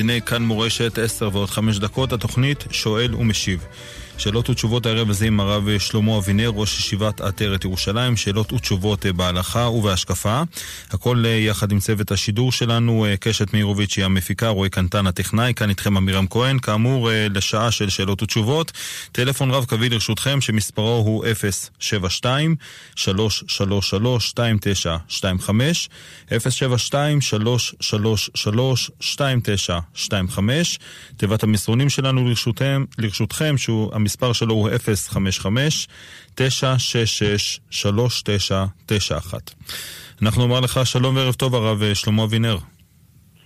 הנה כאן מורשת, עשר ועוד חמש דקות, התוכנית שואל ומשיב. שאלות ותשובות הערב הזה עם הרב שלמה אבינר, ראש ישיבת עטרת ירושלים, שאלות ותשובות אה, בהלכה ובהשקפה. הכל אה, יחד עם צוות השידור שלנו, אה, קשת מאירוביץ' היא המפיקה, רועי קנטן הטכנאי, כאן איתכם עמירם כהן, כאמור לשעה של שאלות ותשובות. טלפון רב קווי לרשותכם שמספרו הוא 072 333 2925 072 333 2925 תיבת המסרונים שלנו לרשותכם, לרשותכם שהוא המספר שלו הוא 055-966-3991. אנחנו נאמר לך שלום וערב טוב, הרב שלמה אבינר.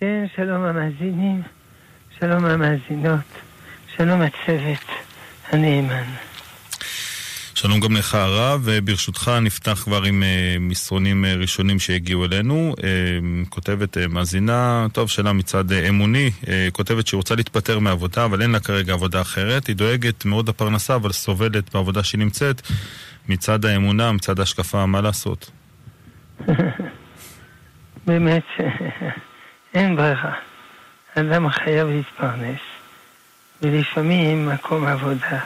כן, שלום המאזינים, שלום המאזינות, שלום הצוות הנאמן. שלום גם לך הרב, וברשותך נפתח כבר עם uh, מסרונים uh, ראשונים שהגיעו אלינו. Uh, כותבת מאזינה, טוב, שאלה מצד אמוני, כותבת שהיא רוצה להתפטר מעבודה, אבל אין לה כרגע עבודה אחרת. היא דואגת מאוד לפרנסה, אבל סובלת בעבודה שהיא נמצאת. מצד האמונה, מצד ההשקפה, מה לעשות? באמת, אין ברירה. אדם חייב להתפרנס, ולפעמים מקום עבודה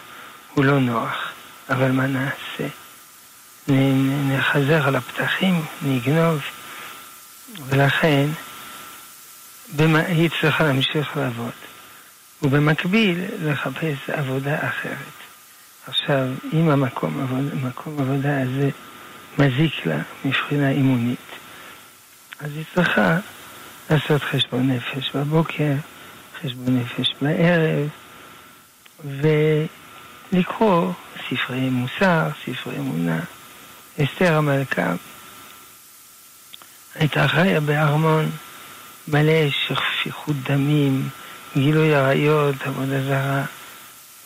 הוא לא נוח. אבל מה נעשה? נחזר על הפתחים, נגנוב, ולכן במה, היא צריכה להמשיך לעבוד, ובמקביל לחפש עבודה אחרת. עכשיו, אם המקום עבודה, מקום עבודה הזה מזיק לה מבחינה אימונית, אז היא צריכה לעשות חשבון נפש בבוקר, חשבון נפש בערב, ולקרוא ספרי מוסר, ספרי אמונה. אסתר המלכה הייתה חיה בארמון מלא שפיכות דמים, גילוי עריות, עבודה זרה,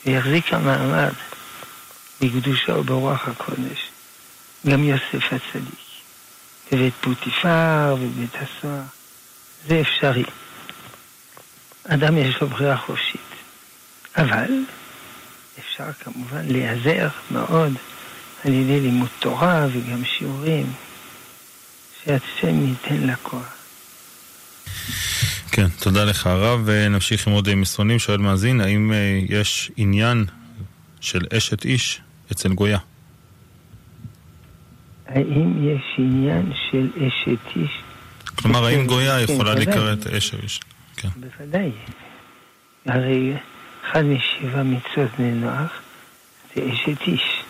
והחזיקה מעמד בקדושה וברוח הקודש. גם יוסף הצדיק, בבית פוטיפר ובבית הסוהר. זה אפשרי. אדם יש לו בחירה חופשית. אבל אפשר כמובן להיעזר מאוד על ידי לימוד תורה וגם שיעורים, שהשם ייתן לה כוח. כן, תודה לך הרב. נמשיך עם עוד מסרונים. שואל מאזין, האם אה, יש עניין של אשת איש אצל גויה? האם יש עניין של אשת איש? כלומר, האם גויה כן, יכולה להיקרא את אשת איש? כן. בוודאי. הרי אחד משבע מצוות בני נוח זה אשת איש.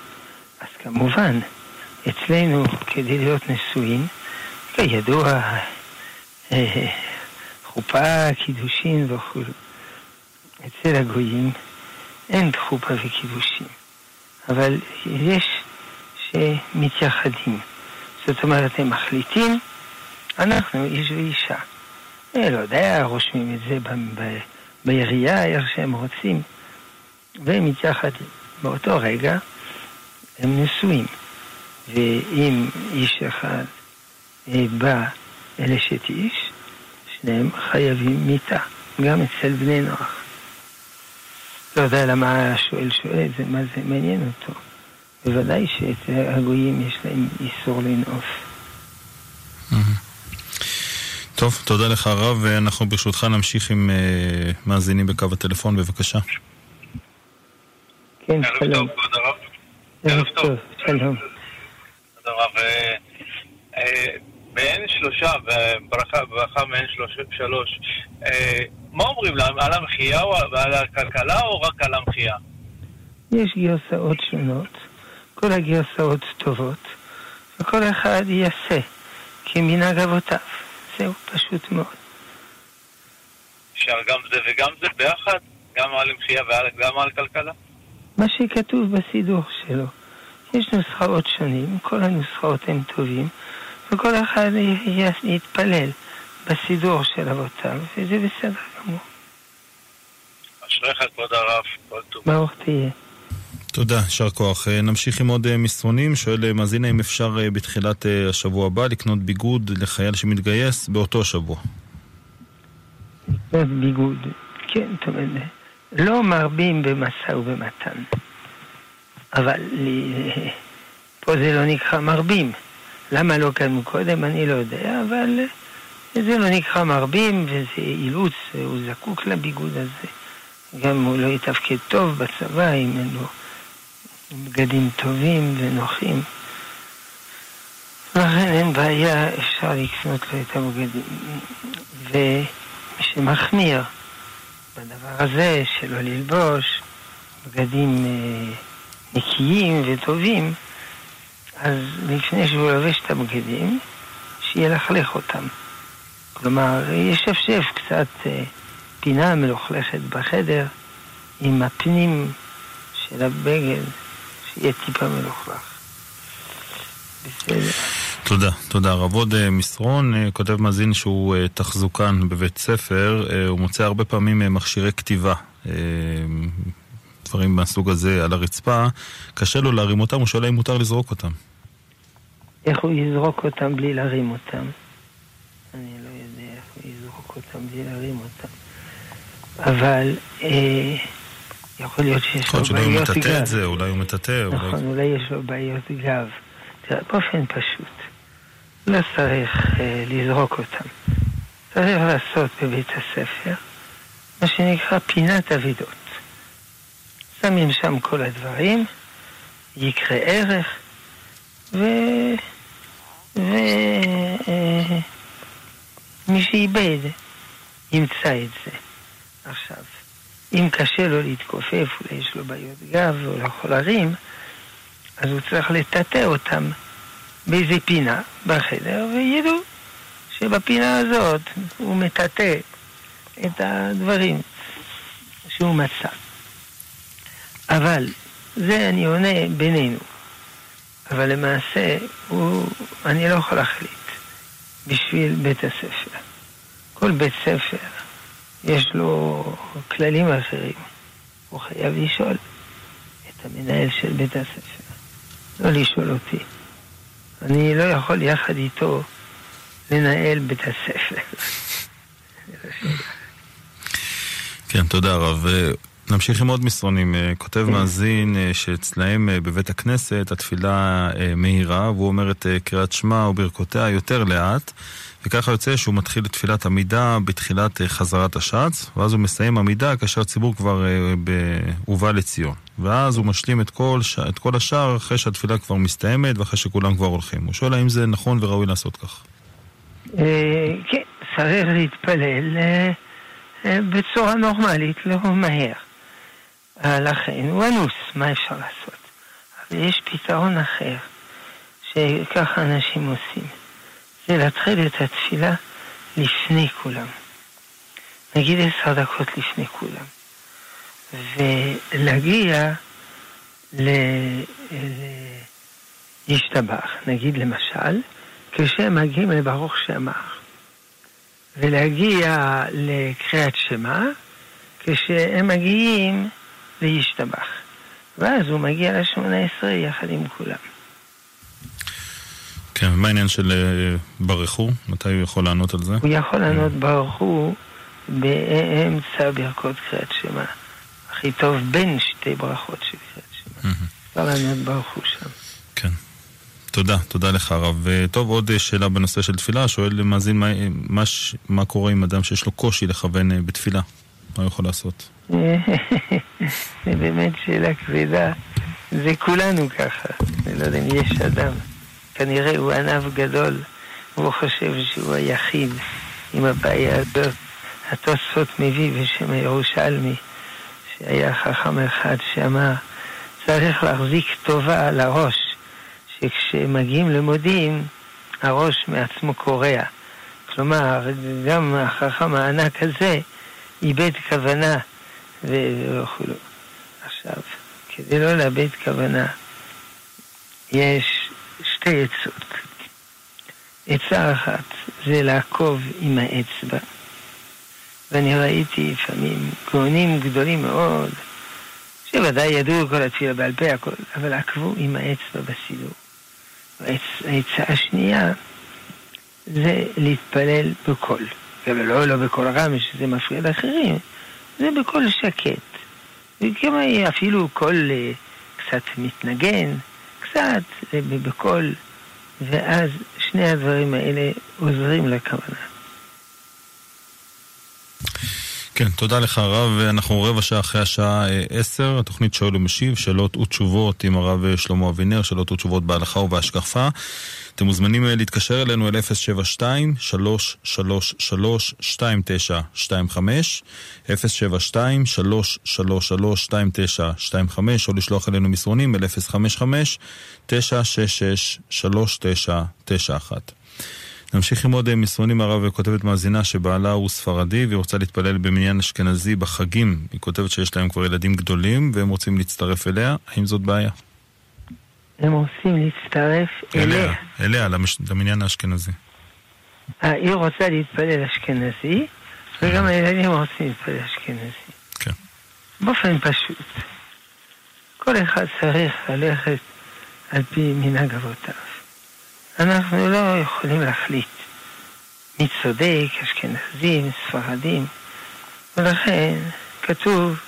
אז כמובן, אצלנו, כדי להיות נשואים, כידוע, אה, חופה, קידושין וכו'. אצל הגויים אין חופה וקידושין, אבל יש שמתייחדים. זאת אומרת, הם מחליטים, אנחנו איש ואישה. אני לא יודע, רושמים את זה בעירייה, איך שהם רוצים, מתייחדים. באותו רגע הם נשואים. ואם איש אחד אה, בא אל אשת איש, שניהם חייבים מיתה, גם אצל בני נוח. לא יודע למה השואל שואל, זה מה זה מעניין אותו. בוודאי שאת הגויים יש להם איסור לנעוף. טוב, תודה לך הרב, ואנחנו ברשותך נמשיך עם uh, מאזינים בקו הטלפון, בבקשה. כן, שלום. ערב טוב, שלום. תודה רב. מעין שלושה, ברכה מעין שלוש, אה, מה אומרים להם, על המחיה ועל הכלכלה או רק על המחיה? יש גרסאות שונות, כל הגרסאות טובות, וכל אחד יעשה כמנהג אבותיו. זהו, פשוט מאוד. אפשר גם זה וגם זה ביחד? גם על המחיה וגם על כלכלה? מה שכתוב בסידור שלו. יש נוסחאות שונים, כל הנוסחאות הן טובים, וכל אחד יתפלל בסידור של אבותיו, וזה בסדר גמור. אשריך כבוד הרב, כל טוב. ברוך תהיה. תודה, יישר כוח. אה, נמשיך עם עוד אה, מסרונים. שואל אה, מאזינה אם אפשר בתחילת השבוע הבא לקנות ביגוד לחייל שמתגייס באותו שבוע. לקנות ביגוד, כן, זאת אומרת, לא מרבים במשא ובמתן. אבל פה זה לא נקרא מרבים. למה לא קנו קודם, אני לא יודע, אבל זה לא נקרא מרבים, וזה אילוץ, הוא זקוק לביגוד הזה. גם הוא לא יתפקד טוב בצבא אם אין לו בגדים טובים ונוחים. לכן אין בעיה, אפשר לקנות לו את הבגדים. ומי שמחמיר בדבר הזה, שלא ללבוש בגדים אה, נקיים וטובים, אז לפני שהוא לובש את הבגדים, שילכלך אותם. כלומר, ישפשף קצת אה, פינה מלוכלכת בחדר עם הפנים של הבגד, תודה, תודה רב. עוד אה, מסרון, אה, כותב מאזין שהוא תחזוקן בבית ספר, הוא מוצא הרבה פעמים מכשירי כתיבה. דברים מהסוג הזה על הרצפה, קשה לו להרים אותם, הוא שואל אם מותר לזרוק אותם. איך הוא יזרוק אותם בלי להרים אותם? אני לא יודע איך הוא יזרוק אותם בלי להרים אותם. אבל אה, יכול להיות שיש לו בעיות גב. יכול להיות שאולי הוא מטאטא את זה, אולי הוא מטאטא. נכון, אולי יש לו בעיות גב. תראה, באופן פשוט, לא צריך אה, לזרוק אותם. צריך לעשות בבית הספר מה שנקרא פינת אבידות. שמים שם כל הדברים, יקרה ערך, ו... ומי שאיבד ימצא את זה. עכשיו, אם קשה לו להתכופף, אולי יש לו בעיות גב, או לא יכול להרים, אז הוא צריך לטאטא אותם באיזה פינה בחדר, וידעו שבפינה הזאת הוא מטאטא את הדברים שהוא מצא. אבל זה אני עונה בינינו. אבל למעשה, הוא, אני לא יכול להחליט בשביל בית הספר. כל בית ספר יש לו כללים אחרים. הוא חייב לשאול את המנהל של בית הספר, לא לשאול אותי. אני לא יכול יחד איתו לנהל בית הספר. כן, תודה רב. נמשיך עם עוד מסרונים. אה, כותב כן. מאזין אה, שאצלהם אה, בבית הכנסת התפילה מהירה, והוא אומר את קריאת שמע וברכותיה יותר לאט, וככה יוצא שהוא מתחיל את תפילת עמידה בתחילת חזרת השץ, ואז הוא מסיים עמידה כאשר הציבור כבר הובא לציון. ואז הוא משלים את כל, את כל השאר אחרי שהתפילה כבר מסתיימת ואחרי שכולם כבר הולכים. הוא שואל האם זה נכון וראוי לעשות כך. כן, צריך להתפלל בצורה נורמלית, לא מהר. לכן הוא אנוס, מה אפשר לעשות? אבל יש פתרון אחר, שככה אנשים עושים. זה להתחיל את התפילה לפני כולם. נגיד עשר דקות לפני כולם. ולהגיע להשתבח, נגיד למשל, כשהם מגיעים לברוך שאמר. ולהגיע לקריאת שמע, כשהם מגיעים להשתבח. ואז הוא מגיע לשמונה עשרה יחד עם כולם. כן, מה העניין של אה, ברכו? מתי הוא יכול לענות על זה? הוא יכול לענות ברכו באמצע ברכות קריאת שמע. הכי טוב בין שתי ברכות של קריאת שמע. אפשר לענות ברכו שם. כן. תודה, תודה לך הרב. טוב, עוד שאלה בנושא של תפילה, שואל מאזין מה, מה, מה קורה עם אדם שיש לו קושי לכוון אה, בתפילה? מה הוא יכול לעשות? זה באמת שאלה כבדה. זה כולנו ככה. אני לא יודע אם יש אדם. כנראה הוא ענב גדול, והוא חושב שהוא היחיד עם הבעיה הזאת. התוספות מביא בשם הירושלמי, שהיה חכם אחד שאמר, צריך להחזיק טובה על הראש, שכשמגיעים לימודים, הראש מעצמו קורע. כלומר, גם החכם הענק הזה איבד כוונה וכו'. עכשיו, כדי לא לאבד כוונה, יש שתי עצות. עצה אחת זה לעקוב עם האצבע. ואני ראיתי לפעמים גאונים גדולים מאוד, שוודאי ידעו כל התפילה בעל פה, הכל, אבל עקבו עם האצבע בסידור. העצה השנייה זה להתפלל בקול. ולא לא בקול רם, שזה מפריע לאחרים, זה בקול שקט. וכמה אפילו קול אה, קצת מתנגן, קצת אה, בכל, ואז שני הדברים האלה עוזרים לכוונה. כן, תודה לך הרב. אנחנו רבע שעה אחרי השעה אה, עשר, התוכנית שואל ומשיב, שאלות ותשובות עם הרב שלמה אבינר, שאלות ותשובות בהלכה ובהשקפה. אתם מוזמנים להתקשר אלינו אל 072-333-2925, 072-333-2925, או לשלוח אלינו מסרונים אל 055-966-3991. נמשיך עם עוד מסרונים הרב וכותבת מאזינה שבעלה הוא ספרדי והיא רוצה להתפלל במניין אשכנזי בחגים. היא כותבת שיש להם כבר ילדים גדולים והם רוצים להצטרף אליה. האם זאת בעיה? הם רוצים להצטרף אליה. אליה, למש... למניין האשכנזי. היא רוצה להתפלל אשכנזי, וגם הילדים רוצים להתפלל אשכנזי. כן. באופן פשוט. כל אחד צריך ללכת על פי מנהג אבותיו. אנחנו לא יכולים להחליט מי צודק, אשכנזים, ספרדים, ולכן כתוב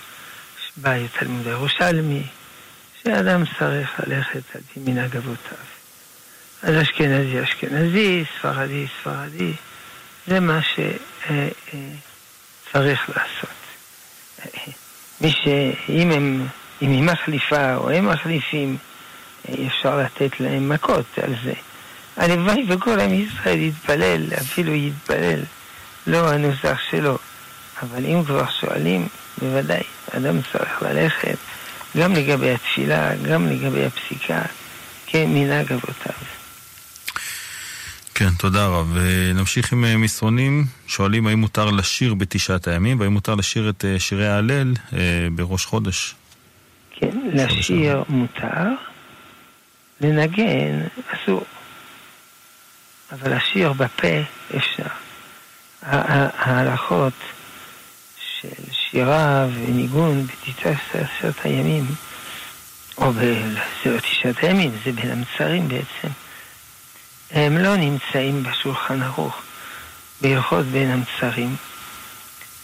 בתלמוד הירושלמי שאדם צריך ללכת על פי מנהג אבותיו. אז אשכנזי אשכנזי, ספרדי ספרדי, זה מה שצריך לעשות. מי שאם הם, אם היא מחליפה או הם מחליפים, אפשר לתת להם מכות על זה. הלוואי וכל עם ישראל יתפלל, אפילו יתפלל, לא הנוסח שלו. אבל אם כבר שואלים, בוודאי, אדם צריך ללכת גם לגבי התפילה, גם לגבי הפסיקה, כמנהג אבותיו. כן, תודה רב. נמשיך עם מסרונים. שואלים האם מותר לשיר בתשעת הימים, והאם מותר לשיר את שירי ההלל בראש חודש. כן, לשיר מותר, לנגן אסור. אבל לשיר בפה אפשר. ההלכות של שירה וניגון בתשעת הימים, או בתשעת הימים, זה בין המצרים בעצם, הם לא נמצאים בשולחן ערוך, בהלכות בין המצרים,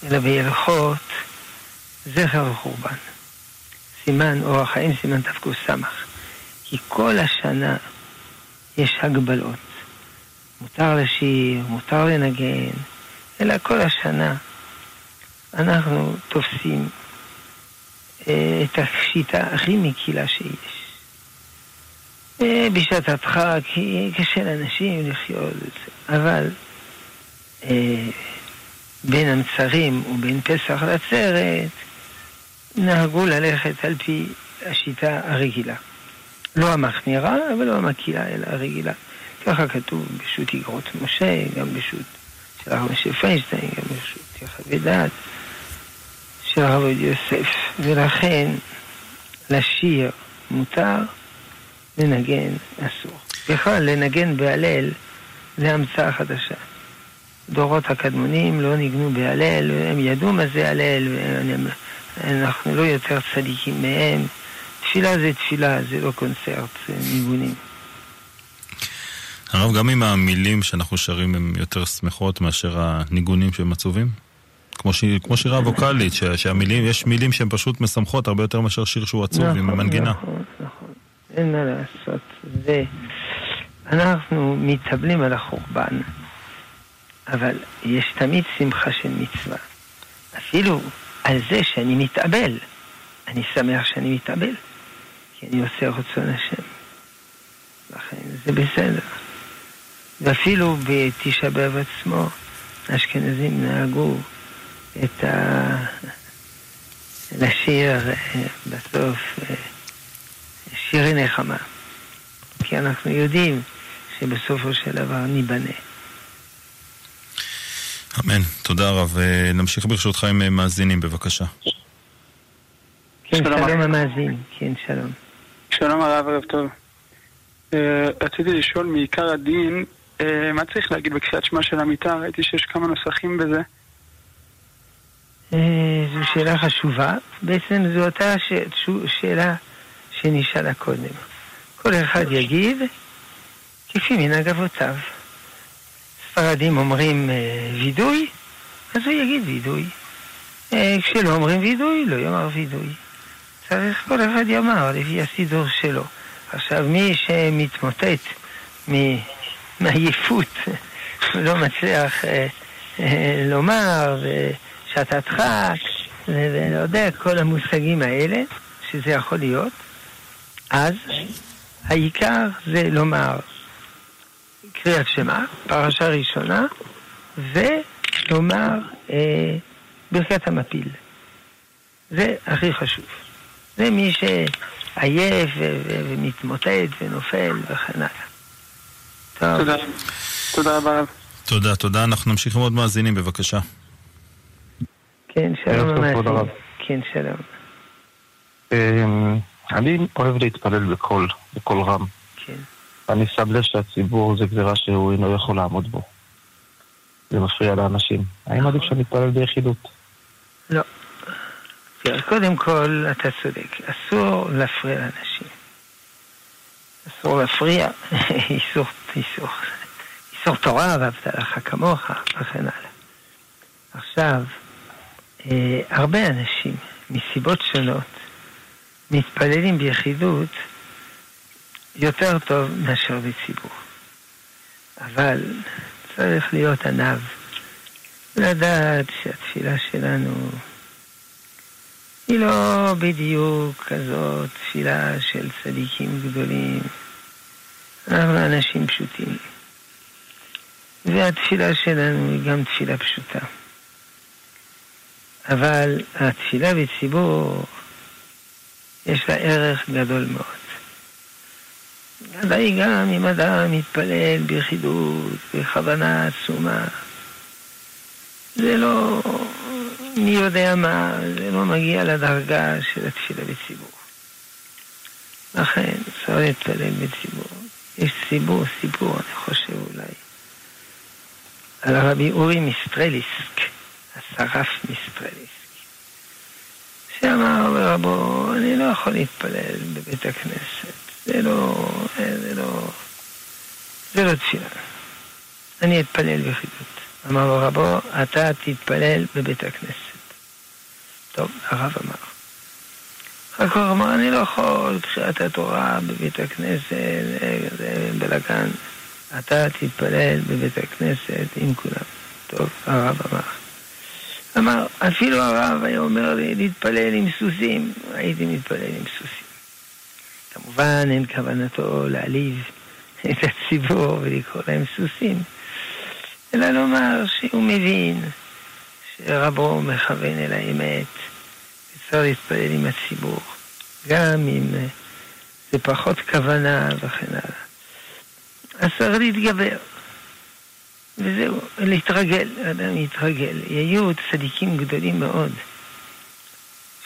אלא בהלכות זכר וחורבן. סימן אורח חיים, סימן תקס'. כי כל השנה יש הגבלות. מותר לשיר, מותר לנגן, אלא כל השנה אנחנו תופסים אה, את השיטה הכי מקילה שיש. אה, בשעת הדחק קשה לאנשים לחיות את זה, אבל אה, בין המצרים ובין פסח לעצרת נהגו ללכת על פי השיטה הרגילה. לא המחמירה, אבל לא המקילה, אלא הרגילה. ככה כתוב בשו"ת איגרות משה, גם בשו"ת של הרב משה פיינשטיין, גם בשו"ת יחווה דעת של הרב עובדיה יוסף. ולכן לשיר מותר, לנגן אסור. בכלל, לנגן בהלל זה המצאה חדשה. דורות הקדמונים לא ניגנו בהלל, הם ידעו מה זה הלל, ואנחנו לא יותר צדיקים מהם. תפילה זה תפילה, זה לא קונצרט, זה ניגונים. הרב, גם אם המילים שאנחנו שרים הן יותר שמחות מאשר הניגונים שהם עצובים? כמו, ש... כמו שירה ווקאלית, ש... שהמילים, יש מילים שהן פשוט משמחות הרבה יותר מאשר שיר שהוא עצוב נכון, עם מנגינה. נכון, נכון, אין מה לעשות. זה... אנחנו מתאבלים על החורבן, אבל יש תמיד שמחה של מצווה. אפילו על זה שאני מתאבל. אני שמח שאני מתאבל, כי אני עושה רצון השם. לכן זה בסדר. ואפילו בתשעה באב עצמו, האשכנזים נהגו את ה... לשיר בסוף שירי נחמה. כי אנחנו יודעים שבסופו של דבר ניבנה. אמן. תודה רב. נמשיך ברשותך עם מאזינים, בבקשה. כן, שלום המאזין. כן, שלום. שלום הרב, ערב טוב. רציתי לשאול מעיקר הדין, מה צריך להגיד בקריאת שמע של המיטה? ראיתי שיש כמה נוסחים בזה. זו שאלה חשובה. בעצם זו אותה שאלה שנשאלה קודם. כל אחד יגיד כפי מנהג אבותיו. ספרדים אומרים וידוי, אז הוא יגיד וידוי. כשלא אומרים וידוי, לא יאמר וידוי. צריך כל אחד יאמר לפי הסידור שלו. עכשיו, מי שמתמוטט מעייפות, לא מצליח אה, אה, לומר, שתתך, לא יודע, כל המושגים האלה, שזה יכול להיות, אז העיקר זה לומר קריאת שמע, פרשה ראשונה, ולומר אה, ברכת המפיל. זה הכי חשוב. זה מי שעייף ומתמוטט ונופל וכן הלאה. טוב. תודה. תודה רבה רב. תודה, תודה. אנחנו נמשיך עם עוד מאזינים, בבקשה. כן, שלום המאזינים. כן, שלום. אמ, אני אוהב להתפלל בקול, בקול רם. כן. אני שם לב שהציבור זה גזירה שהוא אינו יכול לעמוד בו. זה מפריע לאנשים. האם עדיף שאני אתפלל ביחידות? לא. קודם כל, אתה צודק. אסור להפריע לאנשים. אסור להפריע. איסור, איסור. איסור תורה, ואהבת לך כמוך, וכן הלאה. עכשיו, אה, הרבה אנשים, מסיבות שונות, מתפללים ביחידות יותר טוב מאשר בציבור. אבל צריך להיות עניו, לדעת שהתפילה שלנו היא לא בדיוק כזאת תפילה של צדיקים גדולים. אנחנו אנשים פשוטים. והתפילה שלנו היא גם תפילה פשוטה. אבל התפילה בציבור יש לה ערך גדול מאוד. ודאי גם אם אדם מתפלל ביחידות, בכוונה עצומה, זה לא, מי יודע מה, זה לא מגיע לדרגה של התפילה בציבור. לכן צריך להתפלל בציבור. יש ציבור, סיפור, אני חושב אולי, על הרבי אורי מיסטרליסק, השרף מיסטרליסק. שאמר לרבו, אני לא יכול להתפלל בבית הכנסת, זה לא, זה לא, זה לא תפילה. אני אתפלל ביחידות. אמר לו רבו, אתה תתפלל בבית הכנסת. טוב, הרב אמר. הוא אמר, אני לא יכול, קריאת התורה בבית הכנסת, זה בלאגן. אתה תתפלל בבית הכנסת עם כולם. טוב, הרב אמר. אמר, אפילו הרב היה אומר לי להתפלל עם סוסים, הייתי מתפלל עם סוסים. כמובן אין כוונתו להעליב את הציבור ולקרוא להם סוסים, אלא לומר שהוא מבין שרבו מכוון אל האמת, וצריך להתפלל עם הציבור, גם אם זה פחות כוונה וכן הלאה. אז צריך להתגבר. וזהו, להתרגל, אדם להתרגל. היו צדיקים גדולים מאוד,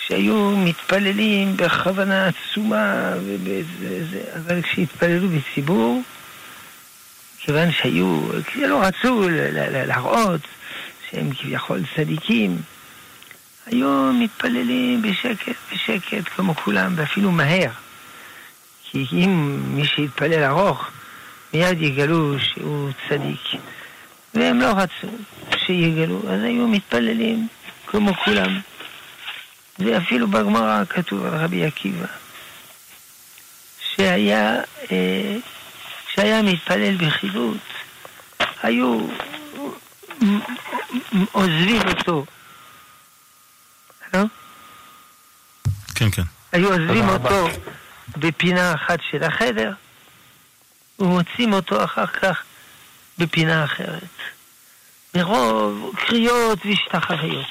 שהיו מתפללים בכוונה עצומה, ובזה, אבל כשהתפללו בציבור, כיוון שהיו, כי לא רצו להראות שהם כביכול צדיקים, היו מתפללים בשקט, בשקט, כמו כולם, ואפילו מהר. כי אם מי שהתפלל ארוך, מיד יגלו שהוא צדיק. והם לא רצו שיגלו, אז היו מתפללים כמו כולם. ואפילו בגמרא כתוב על רבי עקיבא, שהיה, אה, שהיה מתפלל בחילות, היו עוזבים אותו. לא? כן, כן. היו עוזבים אותו בפינה אחת של החדר, ומוצאים אותו אחר כך בפינה אחרת. מרוב קריאות והשתחריות.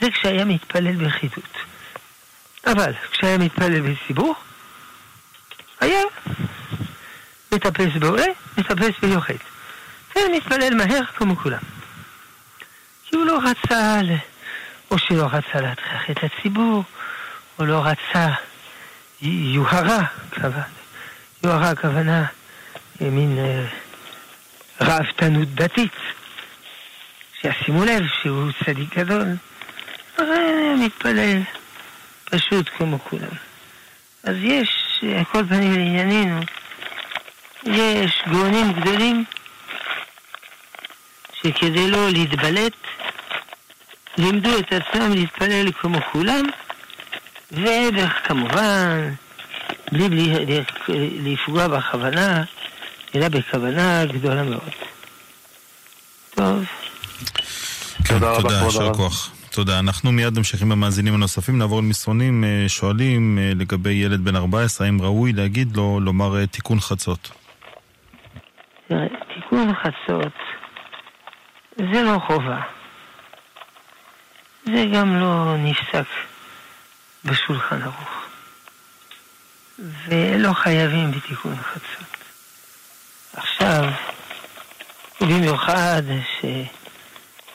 זה כשהיה מתפלל בחידות. אבל כשהיה מתפלל בציבור, היה מטפס בעולה, מטפס ויוחד. ומתפלל מהר כמו כולם. כי הוא לא רצה, או שלא רצה להטריח את הציבור, או לא רצה יוהרה, יוהרה הכוונה, מין... אה, ראוותנות דתית. שישימו לב שהוא צדיק גדול. מתפלל פשוט כמו כולם. אז יש, על כל פנים לענייננו, יש גאונים גדולים שכדי לא להתבלט, לימדו את עצמם להתפלל כמו כולם, וכמובן, בלי, בלי לפגוע בכוונה, אלא בכוונה גדולה מאוד. טוב. תודה רבה, תודה, יישר. כוח. תודה. אנחנו מיד ממשיכים במאזינים הנוספים, נעבור למסרונים, אה, שואלים אה, לגבי ילד בן 14, האם ראוי להגיד לו לומר אה, תיקון חצות? תיקון חצות זה לא חובה. זה גם לא נפסק בשולחן ערוך. ולא חייבים בתיקון חצות. עכשיו, במיוחד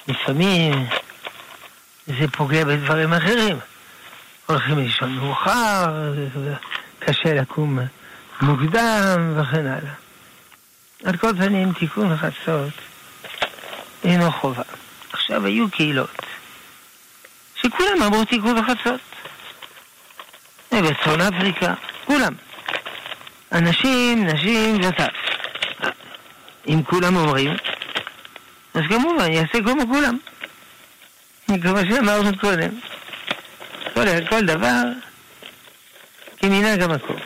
שלפעמים זה פוגע בדברים אחרים. הולכים לישון מאוחר, קשה לקום מוקדם וכן הלאה. על כל פנים, תיקון חצות אינו חובה. עכשיו, היו קהילות שכולם אמרו תיקון חצות. בצפון אפריקה, כולם. אנשים, נשים וטף. אם כולם אומרים, אז כמובן יעשה כמו כולם. כמו שאמרנו קודם. כל, כל דבר כמנהג המקום.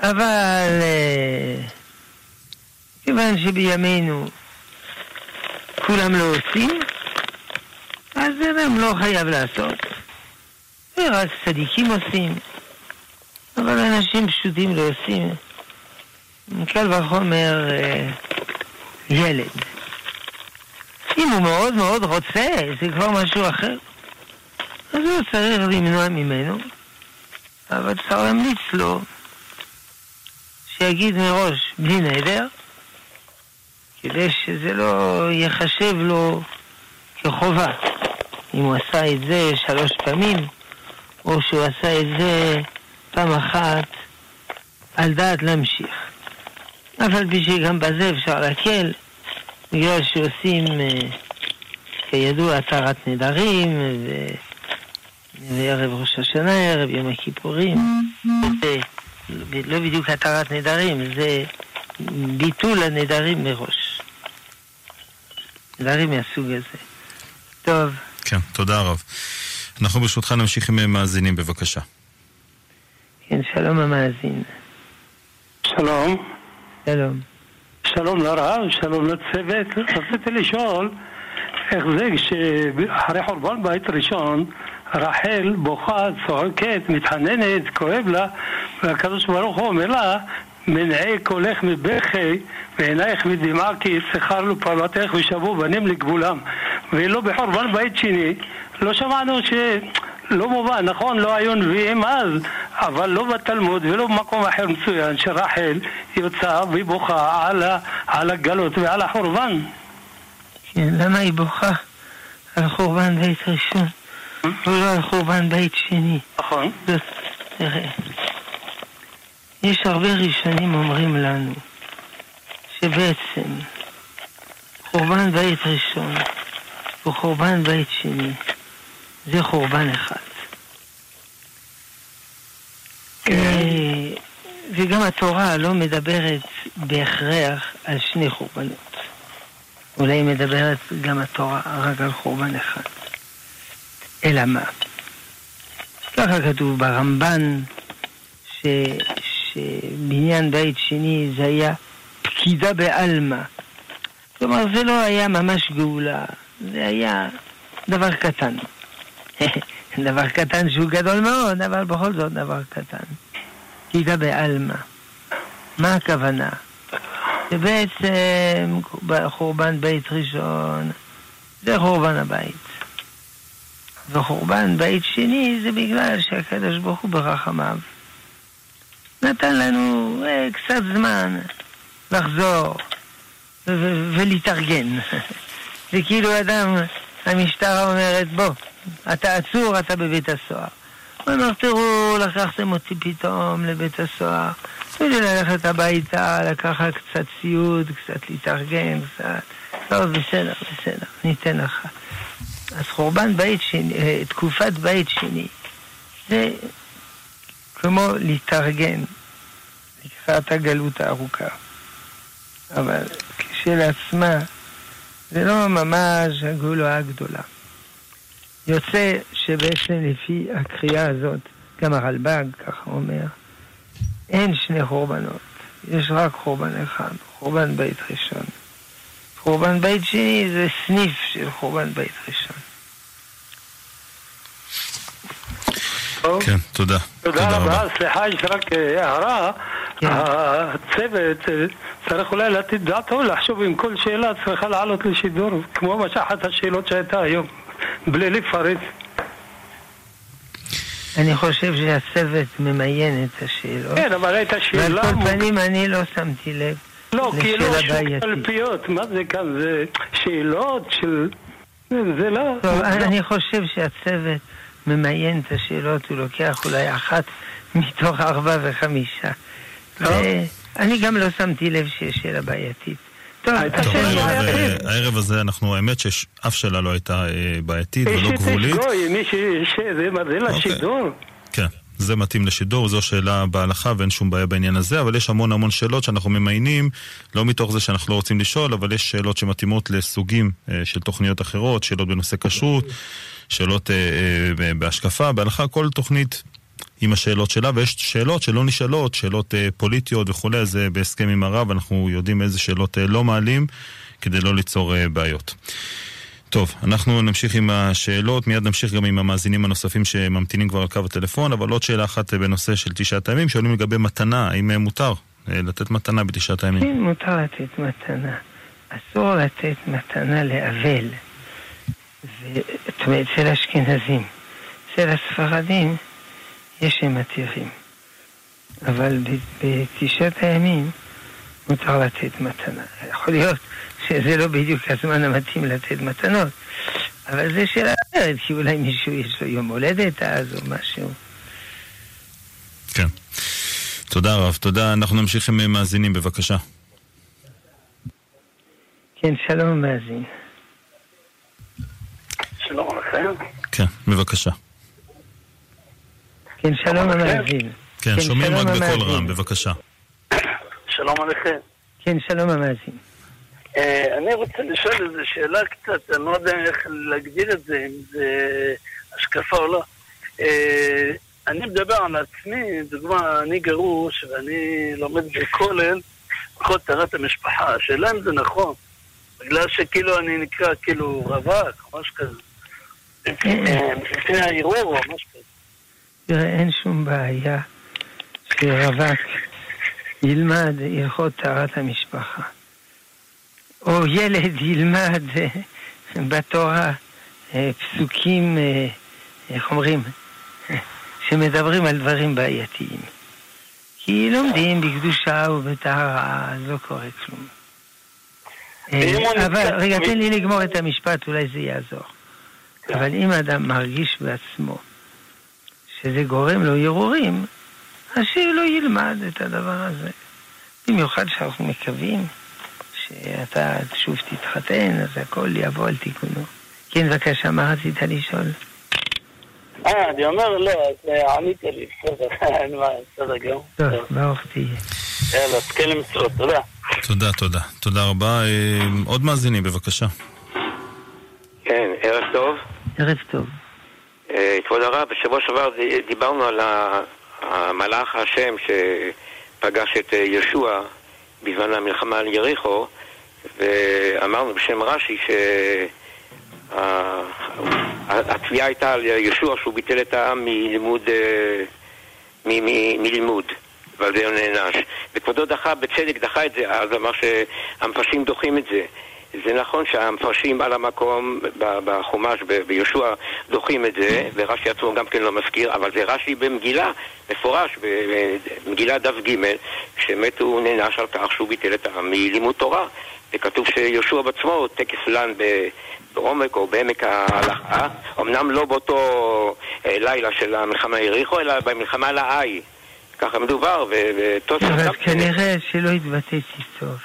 אבל אה, כיוון שבימינו כולם לא עושים, אז אדם לא חייב לעשות. רק צדיקים עושים, אבל אנשים פשוטים לא עושים. קל וחומר אה, ילד. אם הוא מאוד מאוד רוצה, זה כבר משהו אחר. אז הוא צריך למנוע ממנו, אבל צריך להמליץ לו שיגיד מראש בלי נדר, כדי שזה לא ייחשב לו כחובה. אם הוא עשה את זה שלוש פעמים, או שהוא עשה את זה פעם אחת על דעת להמשיך. אף על פי שגם בזה אפשר להקל, בגלל שעושים, אה, כידוע, התרת נדרים, ו... וערב ראש השנה, ערב יום הכיפורים. זה לא בדיוק התרת נדרים, זה ביטול הנדרים מראש. נדרים מהסוג הזה. טוב, כן, תודה רב. אנחנו ברשותך נמשיך עם מאזינים, בבקשה. כן, שלום המאזין. שלום, שלום. שלום לרב, שלום לצוות. רציתי לשאול איך זה כשאחרי חורבן בית ראשון רחל בוכה, צועקת, מתחננת, כואב לה והקדוש ברוך הוא אומר לה מנעי קולך מבכי ועינייך מדמעה כי שכרנו פרמתך ושבו בנים לגבולם ולא בחורבן בית שני לא שמענו ש... לא מובן, נכון, לא היו נביאים אז, אבל לא בתלמוד ולא במקום אחר מצוין שרחל יוצאה והיא בוכה על, ה, על הגלות ועל החורבן. כן, למה היא בוכה על חורבן בית ראשון ולא על חורבן בית שני? נכון. זאת, תראה, יש הרבה ראשונים אומרים לנו שבעצם חורבן בית ראשון וחורבן בית שני זה חורבן אחד. אה, וגם התורה לא מדברת בהכרח על שני חורבנות. אולי מדברת גם התורה רק על חורבן אחד. אלא מה? ככה כתוב ברמב"ן, ש, שבניין בית שני זה היה פקידה בעלמא. כלומר, זה לא היה ממש גאולה, זה היה דבר קטן. דבר קטן שהוא גדול מאוד, אבל בכל זאת דבר קטן. פקידה בעלמא. מה הכוונה? שבעצם חורבן בית ראשון זה חורבן הבית. וחורבן בית שני זה בגלל שהקדוש ברוך הוא ברחמיו נתן לנו אה, קצת זמן לחזור ולהתארגן. זה כאילו אדם, המשטרה אומרת, בוא, אתה עצור, אתה בבית הסוהר. הוא אומר, תראו, לקחתם אותי פתאום לבית הסוהר, תנו לי ללכת הביתה, לקחת קצת ציוד, קצת להתארגן, קצת... טוב, בסדר, בסדר, ניתן לך. אז חורבן בית שני, אה, תקופת בית שני, זה כמו להתארגן לקראת הגלות הארוכה. אבל כשלעצמה, זה לא ממש הגאולה הגדולה. יוצא שבעצם לפי הקריאה הזאת, גם הרלב"ג ככה אומר, אין שני חורבנות, יש רק חורבן אחד, חורבן בית ראשון. חורבן בית שני זה סניף של חורבן בית ראשון. כן, תודה. תודה רבה, סליחה, יש רק אה, הערה. כן. הצוות אה, צריך אולי לתת דעתו, לחשוב אם כל שאלה צריכה לעלות לשידור, כמו מה שאחת השאלות שהייתה היום, בלי לפרט. אני חושב שהצוות ממיין את השאלות. כן, אבל הייתה ועל שאלה... כל מ- פנים אני לא שמתי לב לא, כאילו לשאלה שוק בעייתית. קלפיות, מה זה כאן? זה שאלות של... זה לא... טוב, לא. אני חושב שהצוות ממיין את השאלות, הוא לוקח אולי אחת מתוך ארבע וחמישה. טוב. ואני גם לא שמתי לב שיש שאלה בעייתית. טוב, הערב. אה, הזה אנחנו, האמת שאף שאלה לא הייתה אה, בעייתית ולא יש גבולית. אוקיי. כן, זה מתאים לשידור, זו שאלה בהלכה ואין שום בעיה בעניין הזה, אבל יש המון המון שאלות שאנחנו ממיינים, לא מתוך זה שאנחנו לא רוצים לשאול, אבל יש שאלות שמתאימות לסוגים אה, של תוכניות אחרות, שאלות בנושא כשרות, שאלות אה, אה, בהשקפה, בהלכה, כל תוכנית עם השאלות שלה, ויש שאלות שלא נשאלות, שאלות אה, פוליטיות וכולי, זה בהסכם עם הרב, אנחנו יודעים איזה שאלות אה, לא מעלים, כדי לא ליצור אה, בעיות. טוב, אנחנו נמשיך עם השאלות, מיד נמשיך גם עם המאזינים הנוספים שממתינים כבר על קו הטלפון, אבל עוד שאלה אחת בנושא של תשעת הימים, שואלים לגבי מתנה, האם אה, מותר אה, לתת מתנה בתשעת הימים? כן, מותר לתת מתנה. אסור לתת מתנה לאבל. זאת אומרת, אצל האשכנזים. אצל הספרדים יש שמתירים. אבל ב- בתשעת הימים מותר לתת מתנה. יכול להיות שזה לא בדיוק הזמן המתאים לתת מתנות, אבל זו שאלה אחרת, כי אולי מישהו יש לו יום הולדת אז או משהו. כן. תודה רב, תודה. אנחנו נמשיך עם מאזינים, בבקשה. כן, שלום מאזין. שלום לכם. כן, בבקשה. כן, שלום המאזין. כן, כן, שומעים רק בקול. רם, בבקשה. שלום עליכם. כן, שלום המאזין. אה, אני רוצה לשאול איזו שאלה קצת, אני לא יודע איך להגדיר את זה, אם זה השקפה או לא. אה, אני מדבר על עצמי, דוגמה, אני גרוש ואני לומד בכולל, הלכות טהרת המשפחה. השאלה אם זה נכון, בגלל שכאילו אני נקרא כאילו רווק, משהו כזה. אה, לפני הערעור או משהו כזה. תראה, אין שום בעיה שרווק ילמד הלכות טהרת המשפחה. או ילד ילמד בתורה אה, פסוקים, אה, איך אומרים, שמדברים על דברים בעייתיים. כי לומדים בקדושה ובטהרה, אז לא קורה כלום. אה, אבל רגע, תן לי לגמור את המשפט, אולי זה יעזור. אבל אם אדם מרגיש בעצמו שזה גורם לו הרהורים, אז שלא ילמד את הדבר הזה. במיוחד שאנחנו מקווים שאתה שוב תתחתן, אז הכל יבוא על תיקונו. כן, בבקשה, מה רצית לשאול? אה, אני אומר לא, אה, ענית לי, בסדר, אין בעיה, בסדר גמור. טוב, ברוך תהיה. יאללה, אז כן למצוות, תודה. תודה, תודה. תודה רבה. אה, עוד מאזינים, בבקשה. כן, ערב טוב. ערב טוב. אה, כבוד הרב, בשבוע שעבר דיברנו על המלאך השם שפגש את אה, ישוע בזמן המלחמה על יריחו, ואמרנו בשם רש"י שהתביעה הייתה על ישוע שהוא ביטל את העם מלימוד, אה, מ- מ- מלימוד. ועל זה הוא נענש. וכבודו דחה, בצדק דחה את זה אז, אמר שהמפרשים דוחים את זה. זה נכון שהמפרשים על המקום בחומש ביהושע דוחים את זה, ורש"י עצמו גם כן לא מזכיר, אבל זה רש"י במגילה, מפורש, במגילה דף ג', שמת הוא נענש על כך שהוא ביטל את העם מלימוד תורה. וכתוב שיהושע בעצמו טקס לן בעומק או בעמק ההלכה, אמנם לא באותו אה, לילה של המלחמה יריחו, אלא במלחמה על האי. ככה מדובר, ותוספות... אבל כנראה שלא התבטאתי טוב.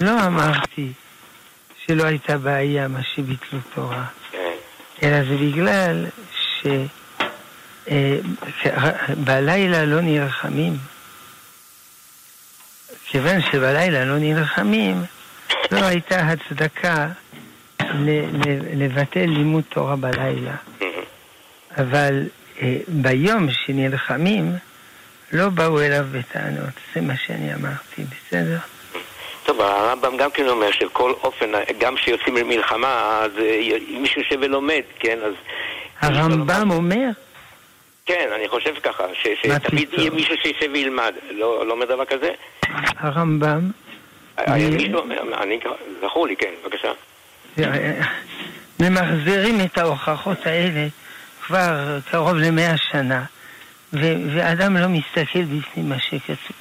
לא אמרתי שלא הייתה בעיה מה שביטלו תורה. כן. אלא זה בגלל שבלילה לא נלחמים. כיוון שבלילה לא נלחמים, לא הייתה הצדקה לבטל לימוד תורה בלילה. אבל אה, ביום שנלחמים, לא באו אליו בטענות. זה מה שאני אמרתי, בסדר? טוב, הרמב"ם גם כן אומר שכל אופן, גם כשיוצאים למלחמה, אז אה, מישהו יושב ולומד, כן? אז... הרמב"ם אומר? כן, אני חושב ככה, שתמיד יהיה מישהו שישב וילמד. לא, לא אומר דבר כזה? הרמב"ם... אומר, אני, זכור לי, כן, בבקשה. ממחזרים את ההוכחות האלה כבר קרוב למאה שנה, ואדם לא מסתכל בפנים מה שכתוב.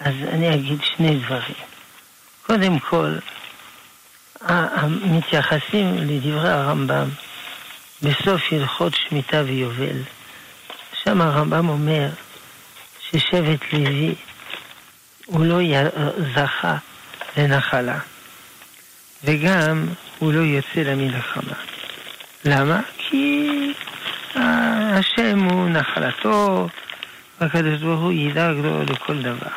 אז אני אגיד שני דברים. קודם כל, מתייחסים לדברי הרמב"ם בסוף הלכות שמיטה ויובל. שם הרמב"ם אומר ששבט לוי הוא לא זכה לנחלה, וגם הוא לא יוצא למלחמה. למה? כי השם הוא נחלתו, והקדוש ברוך הוא ידאג לו לכל דבר.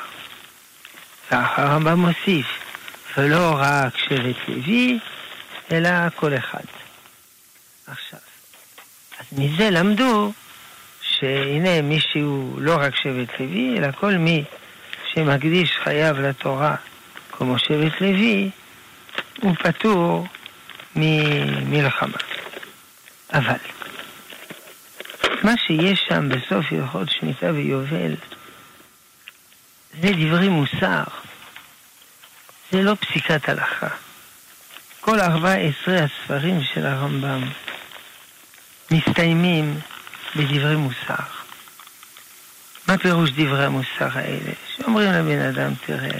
והרמב"ם מוסיף, ולא רק שבט לוי, אלא כל אחד. עכשיו, אז מזה למדו שהנה מי שהוא לא רק שבט לוי, אלא כל מי שמקדיש חייו לתורה כמו שבט לוי, הוא פטור ממלחמה. אבל מה שיש שם בסוף הלכות שמיטה ויובל זה דברי מוסר, זה לא פסיקת הלכה. כל ארבע עשרה הספרים של הרמב"ם מסתיימים בדברי מוסר. מה פירוש דברי המוסר האלה? שאומרים לבן אדם, תראה,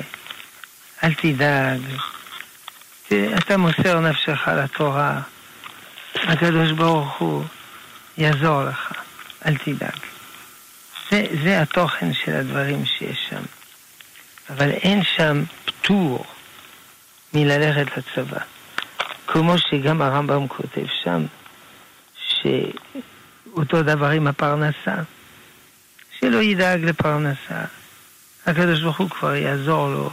אל תדאג, אתה מוסר נפשך לתורה, הקדוש ברוך הוא יעזור לך, אל תדאג. זה, זה התוכן של הדברים שיש שם. אבל אין שם פטור מללכת לצבא. כמו שגם הרמב"ם כותב שם, שאותו דבר עם הפרנסה, שלא ידאג לפרנסה. הקדוש ברוך הוא כבר יעזור לו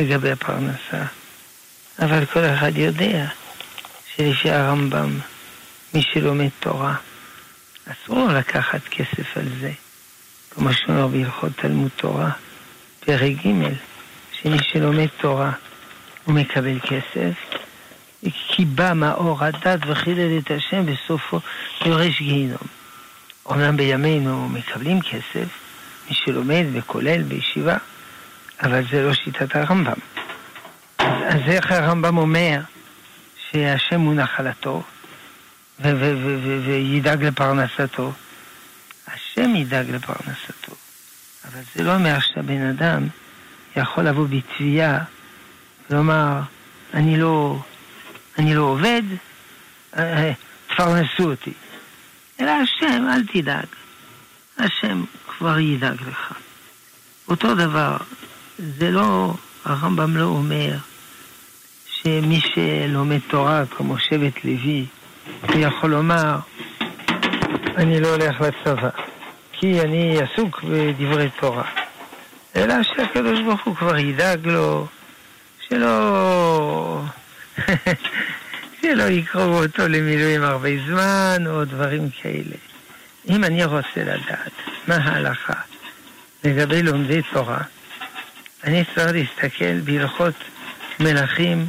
לגבי הפרנסה. אבל כל אחד יודע שלפי הרמב"ם, מי שלומד תורה, אסור לו לקחת כסף על זה, כמו שאומר בהלכות תלמוד תורה. פרק ג', שמי שלומד תורה הוא מקבל כסף, כי בא מאור הדת וחידד את השם בסופו יורש גיהינום. אומנם בימינו מקבלים כסף, מי שלומד וכולל בישיבה, אבל זה לא שיטת הרמב"ם. אז, אז איך הרמב"ם אומר שהשם הוא נחלתו וידאג לפרנסתו? השם ידאג לפרנסתו. אבל זה לא אומר שהבן אדם יכול לבוא בתביעה ולומר, אני לא, אני לא עובד, אה, תפרנסו אותי. אלא השם, אל תדאג. השם כבר ידאג לך. אותו דבר, זה לא, הרמב"ם לא אומר שמי שלומד תורה כמו שבט לוי, הוא יכול לומר, אני לא הולך לצבא. כי אני עסוק בדברי תורה. אלא שהקדוש ברוך הוא כבר ידאג לו, שלא... שלא יקראו אותו למילואים הרבה זמן, או דברים כאלה. אם אני רוצה לדעת מה ההלכה לגבי לומדי תורה, אני צריך להסתכל בהלכות מלכים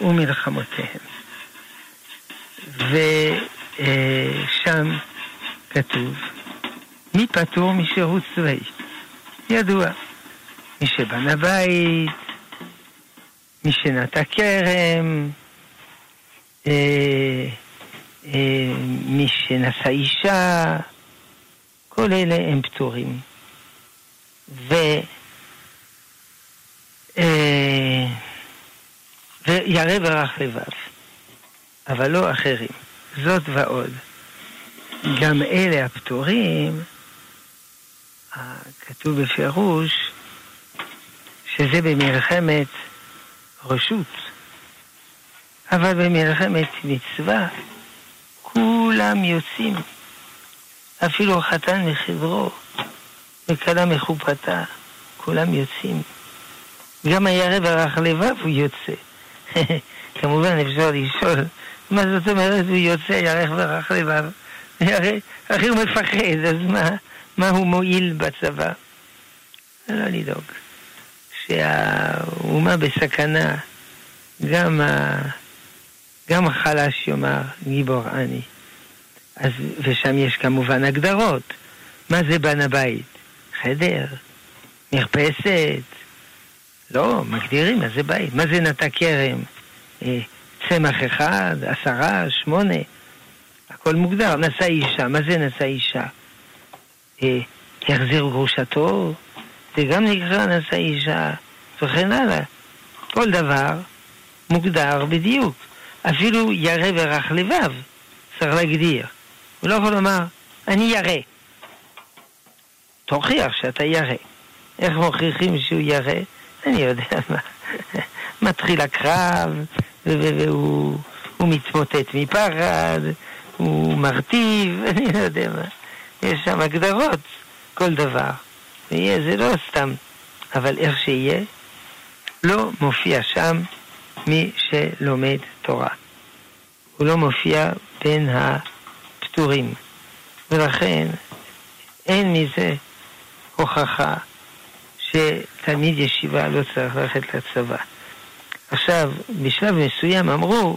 ומלחמותיהם. ושם כתוב מי פטור משירות צבאי? ידוע. מי שבנה בית, מי שנטע כרם, אה, אה, מי שנשא אישה, כל אלה הם פטורים. ו... אה, וירא ורך לבב, אבל לא אחרים. זאת ועוד. גם אלה הפטורים כתוב בפירוש שזה במלחמת רשות, אבל במלחמת מצווה כולם יוצאים, אפילו חתן מחברו וכלה מחופתה, כולם יוצאים. גם הירא ורך לבב הוא יוצא. כמובן אפשר לשאול, מה זאת אומרת הוא יוצא ירך ורך לבב? הרי הוא מפחד, אז מה? מה הוא מועיל בצבא? לא לדאוג. שהאומה בסכנה, גם, ה... גם החלש יאמר גיבור אני. אז, ושם יש כמובן הגדרות. מה זה בן הבית? חדר, מרפסת. לא, מגדירים מה זה בית. מה זה נטע כרם? אה, צמח אחד, עשרה, שמונה. הכל מוגדר. נשא אישה, מה זה נשא אישה? אה, יחזיר גרושתו, זה גם נקרא נשא אישה, וכן הלאה. כל דבר מוגדר בדיוק. אפילו ירא ורך לבב, צריך להגדיר. הוא לא יכול לומר, אני ירא. תוכיח שאתה ירא. איך מוכיחים שהוא ירא? אני יודע מה. מתחיל הקרב, והוא מתמוטט מפחד, הוא מרטיב, אני לא יודע מה. יש שם הגדרות, כל דבר. ויהיה, זה לא סתם. אבל איך שיהיה, לא מופיע שם מי שלומד תורה. הוא לא מופיע בין הפטורים. ולכן אין מזה הוכחה שתלמיד ישיבה לא צריך ללכת לצבא. עכשיו, בשלב מסוים אמרו,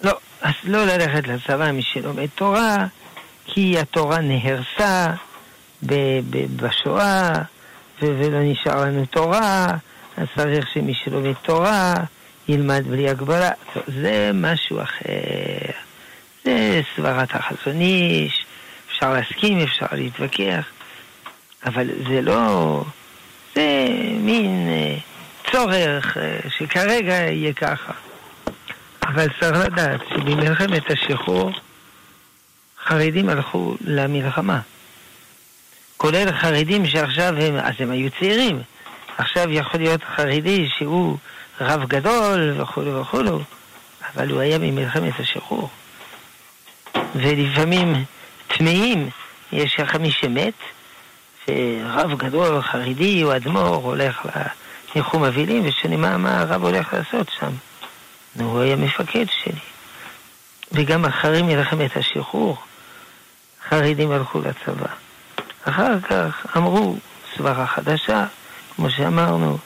לא, אז לא ללכת לצבא מי שלומד תורה, כי התורה נהרסה בשואה, ולא נשאר לנו תורה, אז צריך שמי שלומד תורה ילמד בלי הגבלה. טוב, זה משהו אחר. זה סברת החזון איש, אפשר להסכים, אפשר להתווכח, אבל זה לא... זה מין אה, צורך אה, שכרגע יהיה ככה. אבל צריך לדעת שבמלחמת השחרור חרדים הלכו למלחמה. כולל חרדים שעכשיו הם, אז הם היו צעירים. עכשיו יכול להיות חרדי שהוא רב גדול וכולו וכולו, אבל הוא היה במלחמת השחרור. ולפעמים טמאים, יש לך מי שמת, ורב גדול, חרדי או אדמו"ר הולך לניחום אבלים, ושאני מה, מה הרב הולך לעשות שם? נו, הוא היה מפקד שלי. וגם אחרי מלחמת השחרור, חרדים הלכו לצבא. אחר כך אמרו, סברה חדשה, כמו שאמרנו,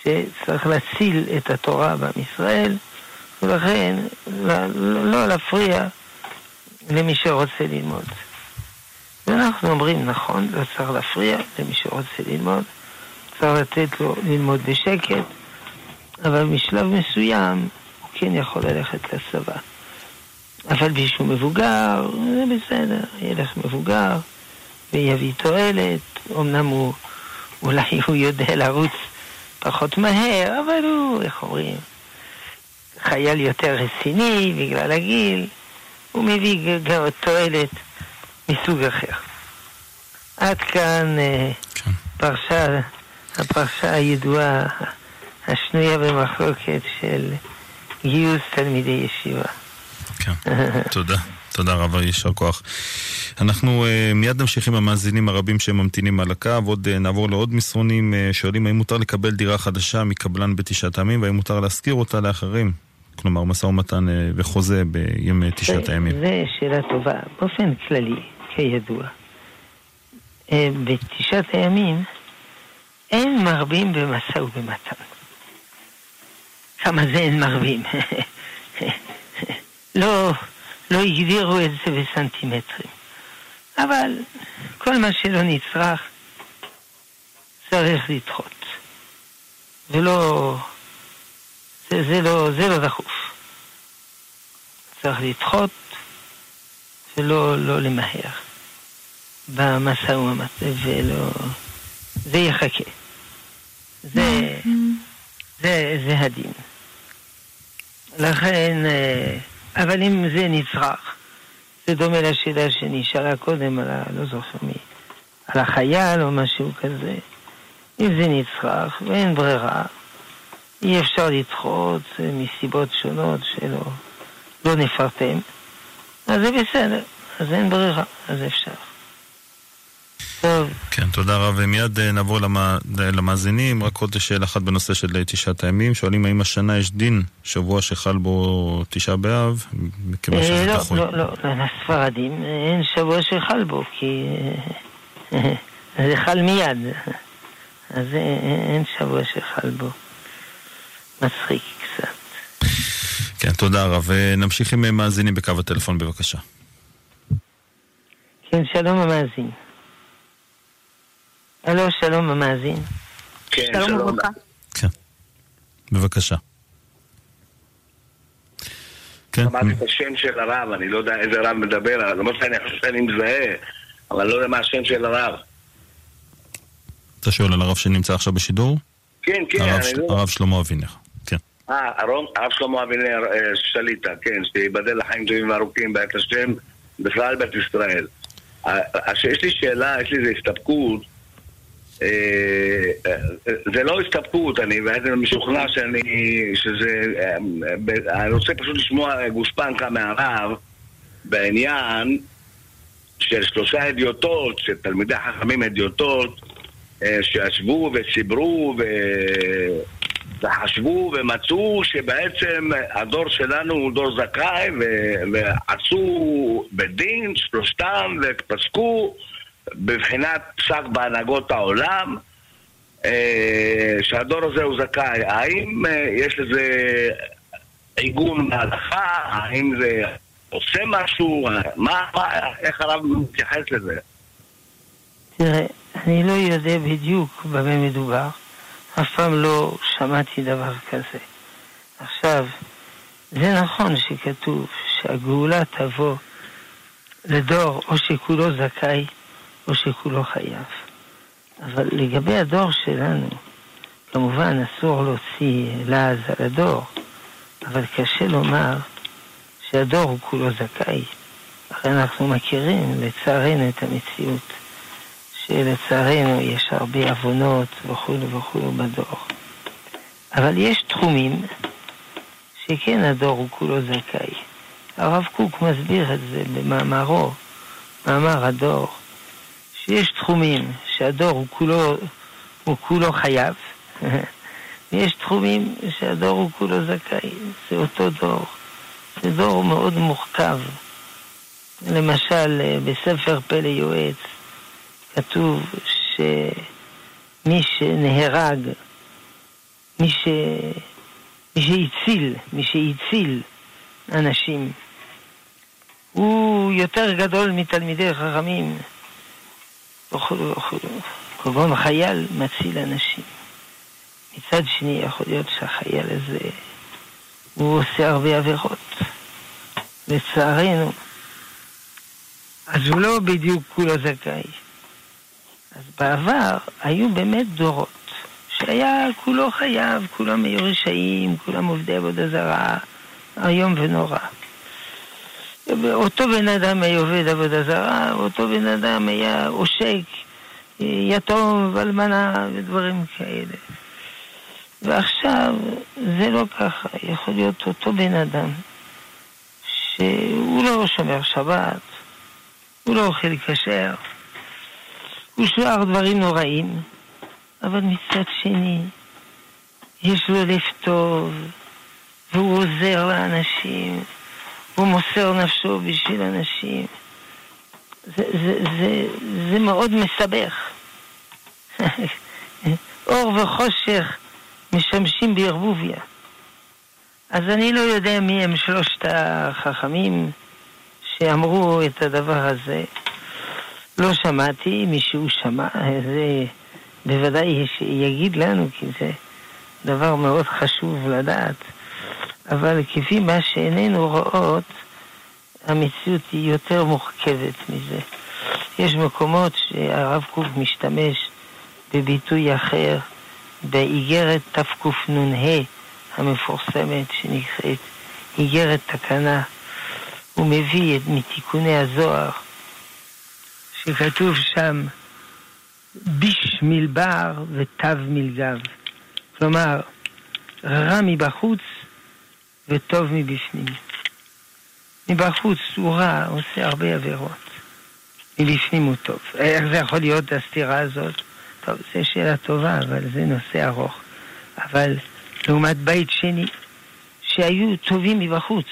שצריך להציל את התורה בעם ישראל, ולכן לא, לא להפריע למי שרוצה ללמוד. ואנחנו אומרים, נכון, לא צריך להפריע למי שרוצה ללמוד, צריך לתת לו ללמוד בשקט, אבל משלב מסוים הוא כן יכול ללכת לצבא. אבל בשביל מבוגר, זה בסדר, ילך מבוגר ויביא תועלת, אמנם הוא, אולי הוא יודע לרוץ פחות מהר, אבל הוא, איך אומרים, חייל יותר רציני בגלל הגיל, הוא מביא גם תועלת מסוג אחר. עד כאן אה, כן. פרשה, הפרשה הידועה, השנויה במחלוקת של גיוס תלמידי ישיבה. כן, תודה. תודה רבה, יישר כוח. אנחנו uh, מיד נמשיך עם המאזינים הרבים שממתינים על הקו, עוד uh, נעבור לעוד מסרונים, uh, שואלים האם מותר לקבל דירה חדשה מקבלן בתשעת הימים, והאם מותר להשכיר אותה לאחרים. כלומר, משא ומתן uh, וחוזה בימי תשעת הימים. זו שאלה טובה. באופן כללי, כידוע, uh, בתשעת הימים אין מרבים במשא ובמתן. כמה זה אין מרבים? לא... לא הגדירו את זה בסנטימטרים. אבל כל מה שלא נצרך צריך לדחות. ולא... זה, זה, לא, זה לא דחוף. צריך לדחות ולא לא למהר במשא ומתן, ולא... זה יחכה. זה, זה, זה הדין. לכן... אה, אבל אם זה נצרך, זה דומה לשאלה שנשאלה קודם על ה... לא זוכר מי, על החייל או משהו כזה. אם זה נצרך ואין ברירה, אי אפשר לדחות מסיבות שונות שלא לא נפרטם, אז זה בסדר, אז אין ברירה, אז אפשר. טוב. כן, תודה רב. ומיד אה, נעבור למה, למאזינים. רק עוד שאלה אחת בנושא של תשעת הימים. שואלים האם השנה יש דין שבוע שחל בו תשעה באב, מכיוון שזה אה, לא, דחוי. לא, לא, לא, לספרדים אין שבוע שחל בו, כי אה, זה חל מיד. אז אין, אין שבוע שחל בו. מצחיק קצת. כן, תודה רב. נמשיך עם מאזינים בקו הטלפון בבקשה. כן, שלום המאזין. הלו, שלום המאזין. כן, שלום וברכה. כן, בבקשה. כן. שמעתי את השם של הרב, אני לא יודע איזה רב מדבר, למרות שאני חושב שאני מזהה, אבל אני לא יודע מה השם של הרב. אתה שואל על הרב שנמצא עכשיו בשידור? כן, כן. הרב. לא... הרב שלמה אבינר, כן. אה, הרב שלמה אבינר אה, שליטה, כן, שייבדל לחיים טובים וארוכים בעת השם, בכלל בית ישראל. יש לי שאלה, יש לי איזו הסתפקות. אה, זה לא הסתפקות, אני בעצם משוכנע שאני, שזה, אני רוצה פשוט לשמוע גושפנקה מהרב בעניין של שלושה אדיוטות, של תלמידי חכמים אדיוטות, אה, שישבו וסיברו ו... וחשבו ומצאו שבעצם הדור שלנו הוא דור זכאי ו... ועשו בדין שלושתם ופסקו בבחינת פסק בהנהגות העולם אה, שהדור הזה הוא זכאי. האם אה, יש לזה עיגון בהלכה? האם זה עושה משהו? מה, מה, איך הרב מתייחס לזה? תראה, אני לא יודע בדיוק במה מדובר. אף פעם לא שמעתי דבר כזה. עכשיו, זה נכון שכתוב שהגאולה תבוא לדור או שכולו זכאי או שכולו חייב. אבל לגבי הדור שלנו, כמובן אסור להוציא לעז על הדור, אבל קשה לומר שהדור הוא כולו זכאי. הרי אנחנו מכירים, לצערנו, את המציאות. שלצערנו יש הרבה עוונות וכולו וכולו בדור. אבל יש תחומים שכן הדור הוא כולו זכאי. הרב קוק מסביר את זה במאמרו, מאמר הדור, שיש תחומים שהדור הוא כולו, הוא כולו חייב, ויש תחומים שהדור הוא כולו זכאי, זה אותו דור. זה דור מאוד מורכב. למשל, בספר פלא יועץ, כתוב שמי שנהרג, מי, ש... מי שהציל, מי שהציל אנשים, הוא יותר גדול מתלמידי חכמים וכו' וכו'. כגון חייל מציל אנשים. מצד שני, יכול להיות שהחייל הזה, הוא עושה הרבה עבירות. לצערנו. אז הוא לא בדיוק כולו זכאי. אז בעבר היו באמת דורות שהיה כולו חייב, כולם היו רשעים, כולם עובדי עבודה זרה, איום ונורא. אותו בן אדם היה עובד עבודה זרה, אותו בן אדם היה עושק, יתום ואלמנה ודברים כאלה. ועכשיו זה לא ככה, יכול להיות אותו בן אדם שהוא לא שומר שבת, הוא לא אוכל כשר, ושאר דברים נוראים, אבל מצד שני, יש לו לב טוב, והוא עוזר לאנשים, הוא מוסר נפשו בשביל אנשים. זה, זה, זה, זה מאוד מסבך. אור וחושך משמשים בערבוביה. אז אני לא יודע מי הם שלושת החכמים שאמרו את הדבר הזה. לא שמעתי, מישהו שמע, זה בוודאי שיגיד לנו, כי זה דבר מאוד חשוב לדעת. אבל כפי מה שאיננו רואות, המציאות היא יותר מורכבת מזה. יש מקומות שהרב קוק משתמש בביטוי אחר, באיגרת תקנ"ה המפורסמת שנקראת איגרת תקנה. הוא מביא את מתיקוני הזוהר שכתוב שם ביש מלבר ותו מלגב. כלומר, רע מבחוץ וטוב מבפנים. מבחוץ הוא רע, עושה הרבה עבירות. מבפנים הוא טוב. איך זה יכול להיות הסתירה הזאת? טוב, זו שאלה טובה, אבל זה נושא ארוך. אבל לעומת בית שני, שהיו טובים מבחוץ.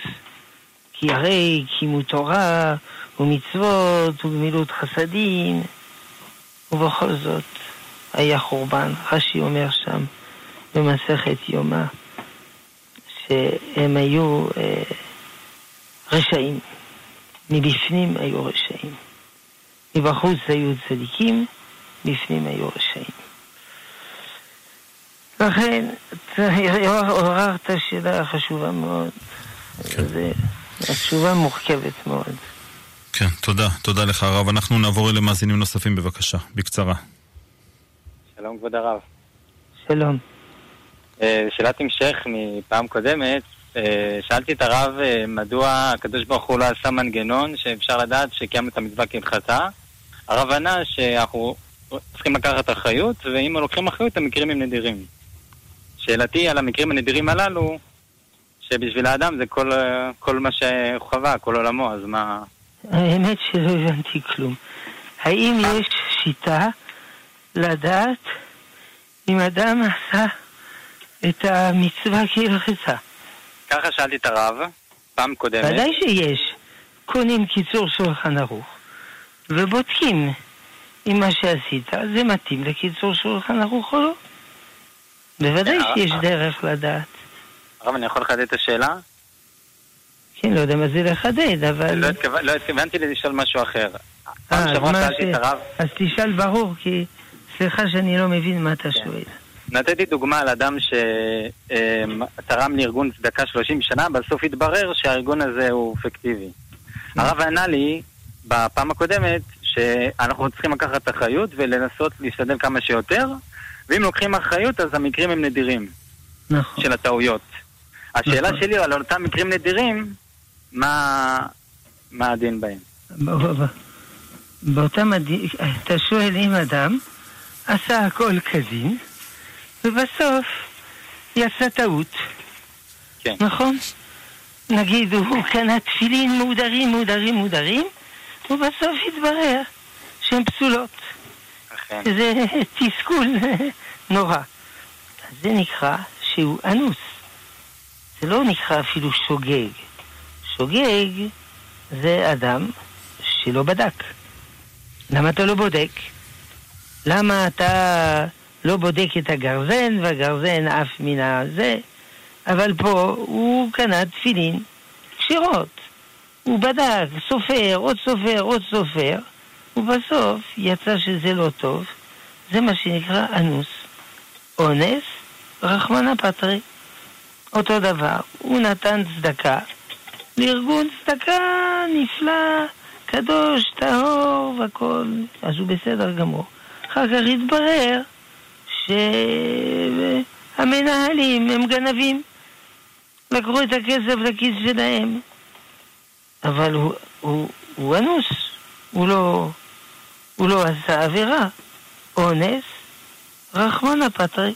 כי הרי קיימו תורה, ומצוות, וגמילות חסדים, ובכל זאת היה חורבן. רש"י אומר שם במסכת יומא שהם היו אה, רשעים. מבפנים היו רשעים. מבחוץ היו צדיקים, בפנים היו רשעים. לכן, עוררת שאלה חשובה מאוד. כן. התשובה מורכבת מאוד. כן, תודה. תודה לך, הרב. אנחנו נעבור אל מאזינים נוספים, בבקשה, בקצרה. שלום, כבוד הרב. שלום. אה, שאלת המשך מפעם קודמת, אה, שאלתי את הרב אה, מדוע הקדוש ברוך הוא לא עשה מנגנון שאפשר לדעת שקיימנו את המצווה כהלכתה. הרב ענה שאנחנו צריכים לקחת אחריות, ואם לוקחים אחריות המקרים הם נדירים. שאלתי על המקרים הנדירים הללו, שבשביל האדם זה כל, כל מה שהוא חווה, כל עולמו, אז מה... האמת שלא הבנתי כלום. האם יש שיטה לדעת אם אדם עשה את המצווה כהלכתה? ככה שאלתי את הרב, פעם קודמת. ודאי שיש. קונים קיצור שולחן ערוך, ובודקים אם מה שעשית זה מתאים לקיצור שולחן ערוך או לא. בוודאי אה, שיש דרך לדעת. הרב, אני יכול לחדד את השאלה? כן, לא יודע מה זה לחדד, אבל... לא, לא התכוונתי לשאול משהו אחר. פעם אה, שעברה שאלתי את הרב... אז תשאל ברור, כי סליחה שאני לא מבין מה אתה כן. שואל. נתתי דוגמה על אדם שתרם לארגון צדקה 30 שנה, בסוף התברר שהארגון הזה הוא פיקטיבי. הרב ענה לי בפעם הקודמת שאנחנו צריכים לקחת אחריות ולנסות להשתדל כמה שיותר, ואם לוקחים אחריות אז המקרים הם נדירים. נכון. של הטעויות. השאלה נכון. שלי על אותם מקרים נדירים, מה, מה הדין בהם? באותם הדין, אתה שואל אם אדם עשה הכל כדין, ובסוף יצא טעות. כן. נכון? נגיד הוא קנה תפילין מודרים, מודרים, מודרים, ובסוף התברר שהן פסולות. אכן. זה תסכול נורא. זה נקרא שהוא אנוס. זה לא נקרא אפילו שוגג. שוגג זה אדם שלא בדק. למה אתה לא בודק? למה אתה לא בודק את הגרזן, והגרזן עף מן הזה? אבל פה הוא קנה תפילין כשירות. הוא בדק, סופר, עוד סופר, עוד סופר, ובסוף יצא שזה לא טוב. זה מה שנקרא אנוס. אונס, רחמנא פטרי. אותו דבר, הוא נתן צדקה לארגון צדקה נפלא, קדוש, טהור והכל, אז הוא בסדר גמור. אחר כך התברר שהמנהלים הם גנבים. לקחו את הכסף לכיס שלהם. אבל הוא, הוא, הוא אנוס, הוא לא, הוא לא עשה עבירה. אונס, רחמנא פטרי.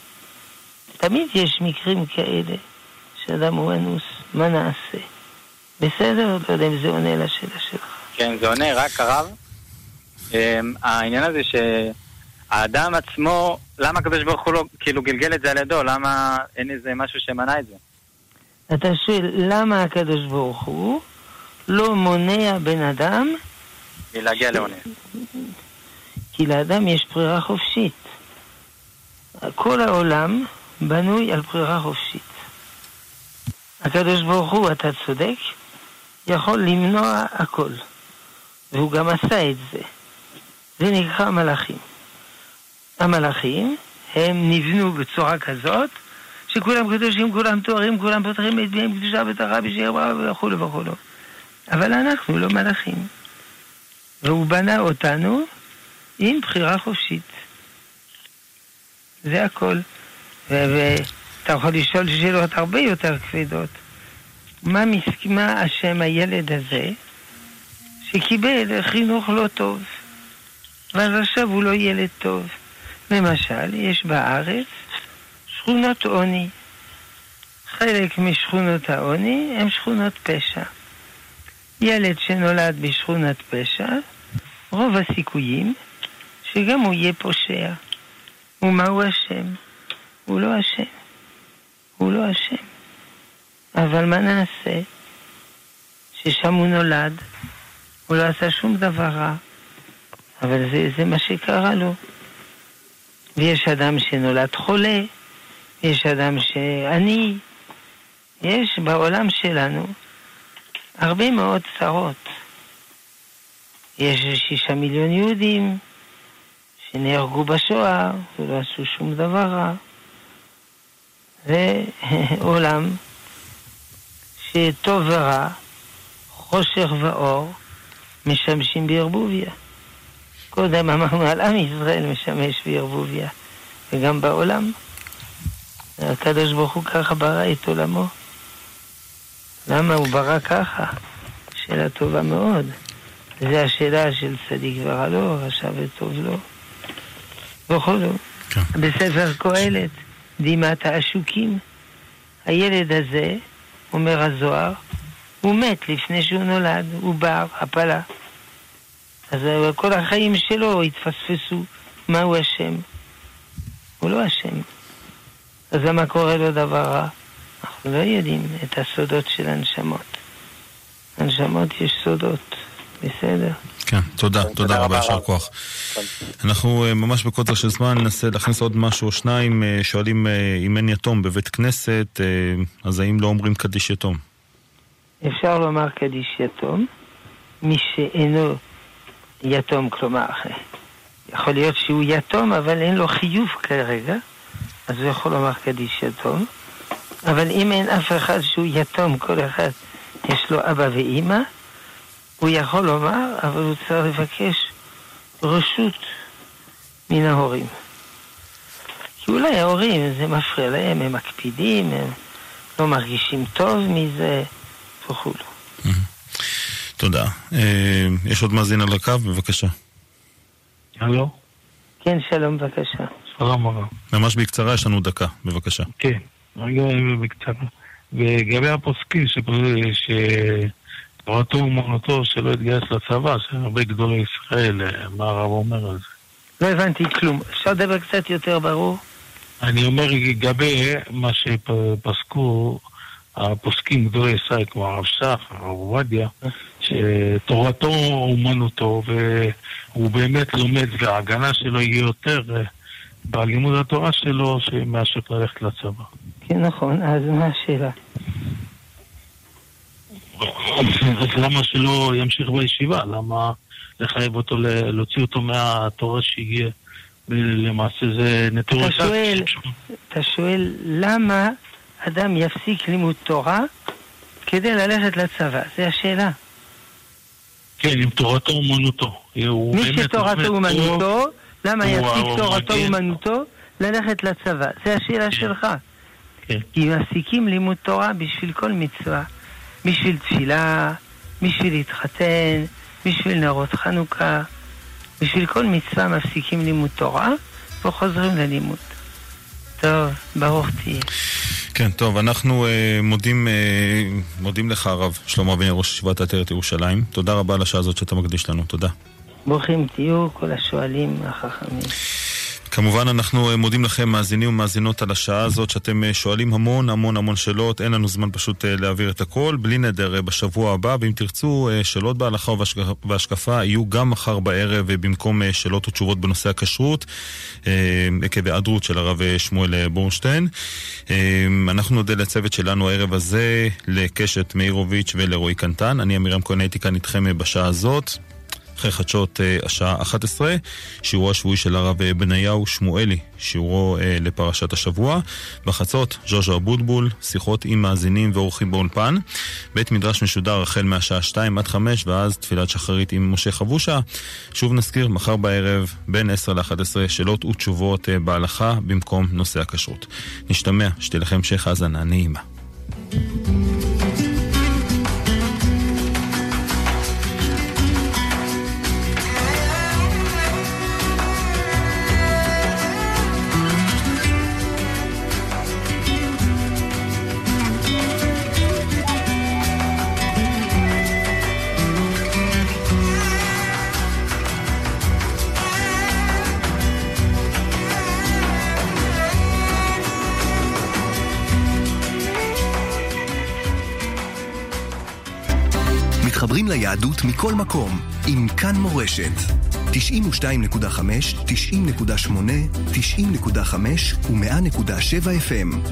תמיד יש מקרים כאלה שאדם הוא אנוס, מה נעשה? בסדר? לא יודע אם זה עונה לשאלה שלך. כן, זה עונה, רק הרב. אמ, העניין הזה שהאדם עצמו, למה הקדוש ברוך הוא לא כאילו גלגל את זה על ידו? למה אין איזה משהו שמנע את זה? אתה שואל, למה הקדוש ברוך הוא לא מונע בן אדם מלהגיע ש... לעונש? כי לאדם יש בחירה חופשית. כל העולם בנוי על בחירה חופשית. הקדוש ברוך הוא, אתה צודק, יכול למנוע הכל. והוא גם עשה את זה. זה נקרא מלאכים. המלאכים, הם נבנו בצורה כזאת, שכולם קדושים, כולם תוארים, כולם פותחים את בהם קדושה וטהרה בשיר וכולו וכולו. אבל אנחנו לא מלאכים. והוא בנה אותנו עם בחירה חופשית. זה הכל. ואתה יכול לשאול שאלות הרבה יותר כבדות. מה מסכימה השם הילד הזה שקיבל חינוך לא טוב, ואז עכשיו הוא לא ילד טוב? למשל, יש בארץ שכונות עוני. חלק משכונות העוני הם שכונות פשע. ילד שנולד בשכונת פשע, רוב הסיכויים שגם הוא יהיה פושע. ומה הוא אשם? הוא לא אשם. הוא לא אשם. אבל מה נעשה? ששם הוא נולד, הוא לא עשה שום דבר רע, אבל זה, זה מה שקרה לו. ויש אדם שנולד חולה, יש אדם שעני, יש בעולם שלנו הרבה מאוד צרות. יש שישה מיליון יהודים שנהרגו בשואה ולא עשו שום דבר רע. זה עולם שטוב ורע, חושך ואור, משמשים בערבוביה. קודם אמרנו על עם ישראל משמש בערבוביה, וגם בעולם. הקדוש ברוך הוא ככה ברא את עולמו. למה הוא ברא ככה? שאלה טובה מאוד. זה השאלה של צדיק ורע לו, רשע וטוב לו. וכולו. כן. בספר קהלת, דמעת העשוקים. הילד הזה, אומר הזוהר, הוא מת לפני שהוא נולד, הוא בר, הפלה. אז כל החיים שלו התפספסו. מהו השם? הוא לא השם. אז למה קורה לו דבר רע? אנחנו לא יודעים את הסודות של הנשמות. הנשמות יש סודות, בסדר? כן, תודה, תודה רבה, יישר כוח. אנחנו אה, ממש בקוצר של זמן ננסה להכניס עוד משהו או שניים. אה, שואלים אה, אם אין יתום בבית כנסת, אז האם לא אומרים קדיש יתום? אפשר לומר קדיש יתום. מי שאינו יתום, כלומר, יכול להיות שהוא יתום, אבל אין לו חיוב כרגע, אז הוא יכול לומר קדיש יתום. אבל אם אין אף אחד שהוא יתום, כל אחד יש לו אבא ואימא, הוא יכול לומר, אבל הוא צריך לבקש רשות מן ההורים. כי אולי ההורים, זה מפריע להם, הם מקפידים, הם לא מרגישים טוב מזה וכולו. תודה. אה, יש עוד מאזין על הקו? בבקשה. הלו? כן, שלום, בבקשה. שלום הרב. ממש בקצרה, יש לנו דקה, בבקשה. כן, רגע בקצרה. לגבי הפוסקים שתורתו אומנותו שלא התגייס לצבא, שהרבה גדולי ישראל, מה הרב אומר על זה? לא הבנתי כלום. אפשר לדבר קצת יותר ברור? אני אומר לגבי מה שפסקו הפוסקים גדולי ישראל, כמו הרב שך, הרב עובדיה, שתורתו אומנותו, והוא באמת לומד, וההגנה שלו יהיה יותר אה, בלימוד התורה שלו מאשר ללכת לצבא. כן, נכון, אז מה השאלה? אז למה שלא ימשיך בישיבה? למה לחייב אותו, להוציא אותו מהתורה שהגיע? למעשה זה נטור אתה שואל, אתה שואל למה אדם יפסיק לימוד תורה כדי ללכת לצבא? זו השאלה. כן, אם תורתו אומנותו. מי שתורתו אומנותו, למה יפסיק תורתו אומנותו ללכת לצבא? זו השאלה כן. שלך. כן. כי מפסיקים לימוד תורה בשביל כל מצווה. בשביל תפילה, בשביל להתחתן, בשביל נרות חנוכה. בשביל כל מצווה מפסיקים לימוד תורה וחוזרים ללימוד. טוב, ברוך תהיה. כן, טוב, אנחנו uh, מודים, uh, מודים לך, הרב שלמה אבינר, ראש ישיבת עטרת ירושלים. תודה רבה על השעה הזאת שאתה מקדיש לנו, תודה. ברוכים תהיו, כל השואלים החכמים. כמובן אנחנו אה, מודים לכם, מאזינים ומאזינות, על השעה הזאת שאתם אה, שואלים המון המון המון שאלות. אין לנו זמן פשוט אה, להעביר את הכל. בלי נדר, בשבוע הבא, ואם תרצו, שאלות בהלכה והשקפה יהיו גם מחר בערב במקום שאלות ותשובות בנושא הכשרות, עקב היעדרות של הרב שמואל בורנשטיין. אנחנו נודה לצוות שלנו הערב הזה, לקשת מאירוביץ' ולרועי קנטן. אני עמירם כהן הייתי כאן איתכם בשעה הזאת. אחרי חדשות אה, השעה 11, שיעורו השבועי של הרב אה, בניהו שמואלי, שיעורו אה, לפרשת השבוע. בחצות, ז'וז'ו אבוטבול, שיחות עם מאזינים ואורחים באולפן. בית מדרש משודר החל מהשעה 2 עד 5, ואז תפילת שחרית עם משה חבושה. שוב נזכיר, מחר בערב, בין 10 ל-11, שאלות ותשובות בהלכה במקום נושא הכשרות. נשתמע, שתהיה לכם המשך האזנה נעימה. thank you ליהדות מכל מקום, עם כאן מורשת. 92.5, 90.8, 90.5 ו-100.7 FM.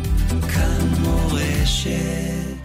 כאן מורשת